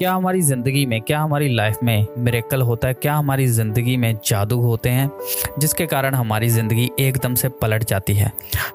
क्या हमारी ज़िंदगी में, क्या हमारी लाइफ में मेरेकल होता है? क्या हमारी ज़िंदगी में जादू होते हैं? जिसके कारण हमारी ज़िंदगी एकदम से पलट जाती है।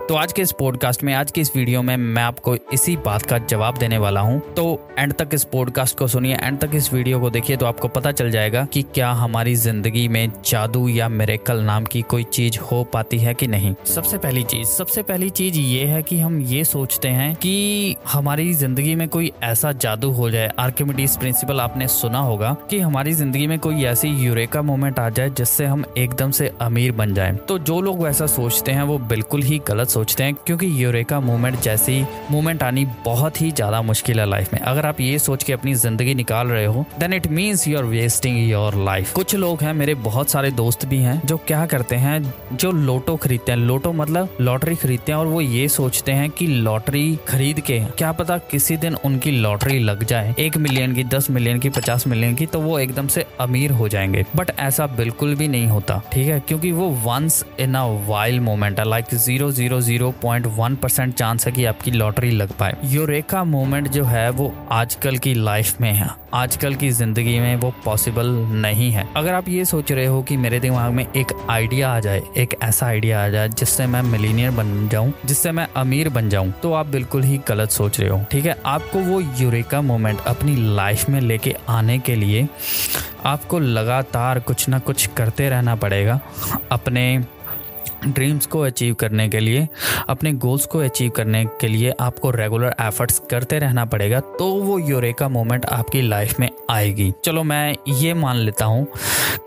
तो आज के इस पॉडकास्ट में, आज की इस वीडियो में मैं आपको इसी बात का जवाब देने वाला हूँ। तो एंड तक इस पॉडकास्ट को सुनिए एंड तक इस वीडियो को देखिए तो आपको पता चल जाएगा कि क्या हमारी ज़िंदगी में जादू या मेरेकल नाम की कोई चीज़ हो पाती है कि नहीं। सबसे पहली चीज़, सबसे पहली चीज़ ये है कि हम ये सोचते हैं कि हमारी ज़िंदगी में कोई ऐसा जादू हो जाए आर्किमिडीज प्रिंसिपल आपने सुना होगा कि हमारी ज़िंदगी में कोई ऐसी यूरेका मोमेंट आ जाए जिससे हम एकदम से अमीर बन जाए। तो जो लोग वैसा सोचते हैं, वो बिल्कुल ही गलत सोचते हैं, क्योंकि यूरेका मोमेंट जैसी मोमेंट आनी बहुत ही ज़्यादा मुश्किल है लाइफ में। अगर आप ये सोच के अपनी ज़िंदगी निकाल रहे हो then it means you are wasting your life कुछ लोग हैं, मेरे बहुत सारे दोस्त भी हैं, जो क्या करते हैं, जो लोटो खरीदते हैं। लोटो मतलब लॉटरी खरीदते हैं और वो ये सोचते हैं कि लॉटरी खरीद के, क्या पता किसी दिन उनकी लॉटरी लग जाए। एक मिलियन की दस मिलियन की, पचास मिलियन की तो वो एकदम से अमीर हो जाएँगे। बट ऐसा बिल्कुल भी नहीं होता, ठीक है? क्योंकि वो once in a wild moment है। Like zero zero zero point one percent chance है कि आपकी लॉटरी लग पाए। यूरेका मोमेंट जो है, वो आजकल की लाइफ में है। आजकल की ज़िंदगी में वो पॉसिबल नहीं है। अगर आप ये सोच रहे हो कि मेरे दिमाग में एक आइडिया आ जाए, एक ऐसा आइडिया आ जाए, जिससे मैं मिलीनियर बन जाऊँ, जिससे मैं अमीर बन जाऊँ तो आप बिल्कुल ही गलत सोच रहे हो, ठीक है? आपको वो यूरेका मोमेंट अपनी लाइफ में लेके आने के लिए आपको लगातार कुछ ना कुछ करते रहना पड़ेगा। अपने ड्रीम्स को अचीव करने के लिए, अपने गोल्स को अचीव करने के लिए आपको रेगुलर एफर्ट्स करते रहना पड़ेगा तो वो यूरेका मोमेंट आपकी लाइफ में आएगी। चलो मैं ये मान लेता हूँ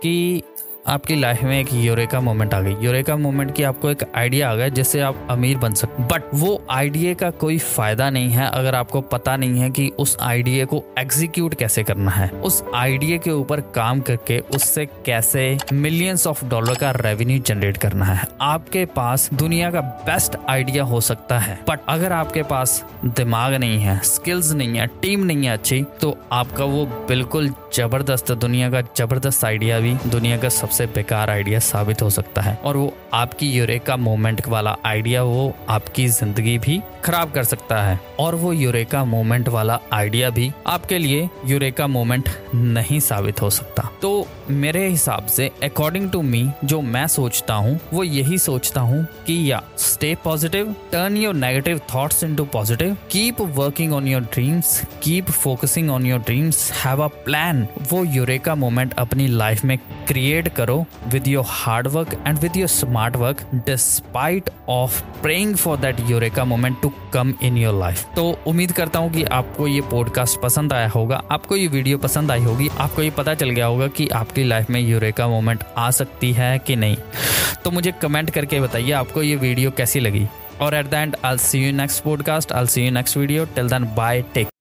कि आपकी लाइफ में एक यूरेका मोमेंट आ गई। यूरेका मोमेंट की आपको एक आइडिया आ गया जिससे आप अमीर बन सकते बट वो आइडिया का कोई फ़ायदा नहीं है अगर आपको पता नहीं है कि उस आइडिया को एग्जीक्यूट कैसे करना है। उस आइडिया के ऊपर काम करके उससे कैसे मिलियंस ऑफ़ डॉलर का रेवेन्यू जनरेट करना है। आपके पास दुनिया का बेस्ट आइडिया हो सकता है बट अगर आपके पास दिमाग नहीं है स्किल्स नहीं है टीम नहीं है अच्छी तो आपका वो बिल्कुल ज़बरदस्त दुनिया का ज़बरदस्त आइडिया भी दुनिया का सबसे बेकार आइडिया साबित हो सकता है। और वो आपकी यूरेका मोमेंट वाला आइडिया वो आपकी ज़िंदगी भी खराब कर सकता है। और वो यूरेका मोमेंट वाला आइडिया भी आपके लिए यूरेका मोमेंट नहीं साबित हो सकता। तो मेरे हिसाब से अकॉर्डिंग टू मी जो मैं सोचता हूँ, वो यही सोचता हूँ कि या stay positive turn your negative thoughts into positive keep working on your dreams keep focusing on your dreams have a plan वो यूरेका मोमेंट अपनी लाइफ में क्रिएट करो with your hard work and with your smart work despite of praying for that eureka moment to come in your life तो उम्मीद करता हूँ कि आपको ये पॉडकास्ट पसंद आया होगा, आपको ये वीडियो पसंद आई होगी, आपको ये पता चल गया होगा कि आपकी लाइफ में यूरेका मोमेंट आ सकती है कि नहीं। तो मुझे कमेंट करके बताइए आपको ये वीडियो कैसी लगी। और at the end I see you next podcast I see you next video till then bye take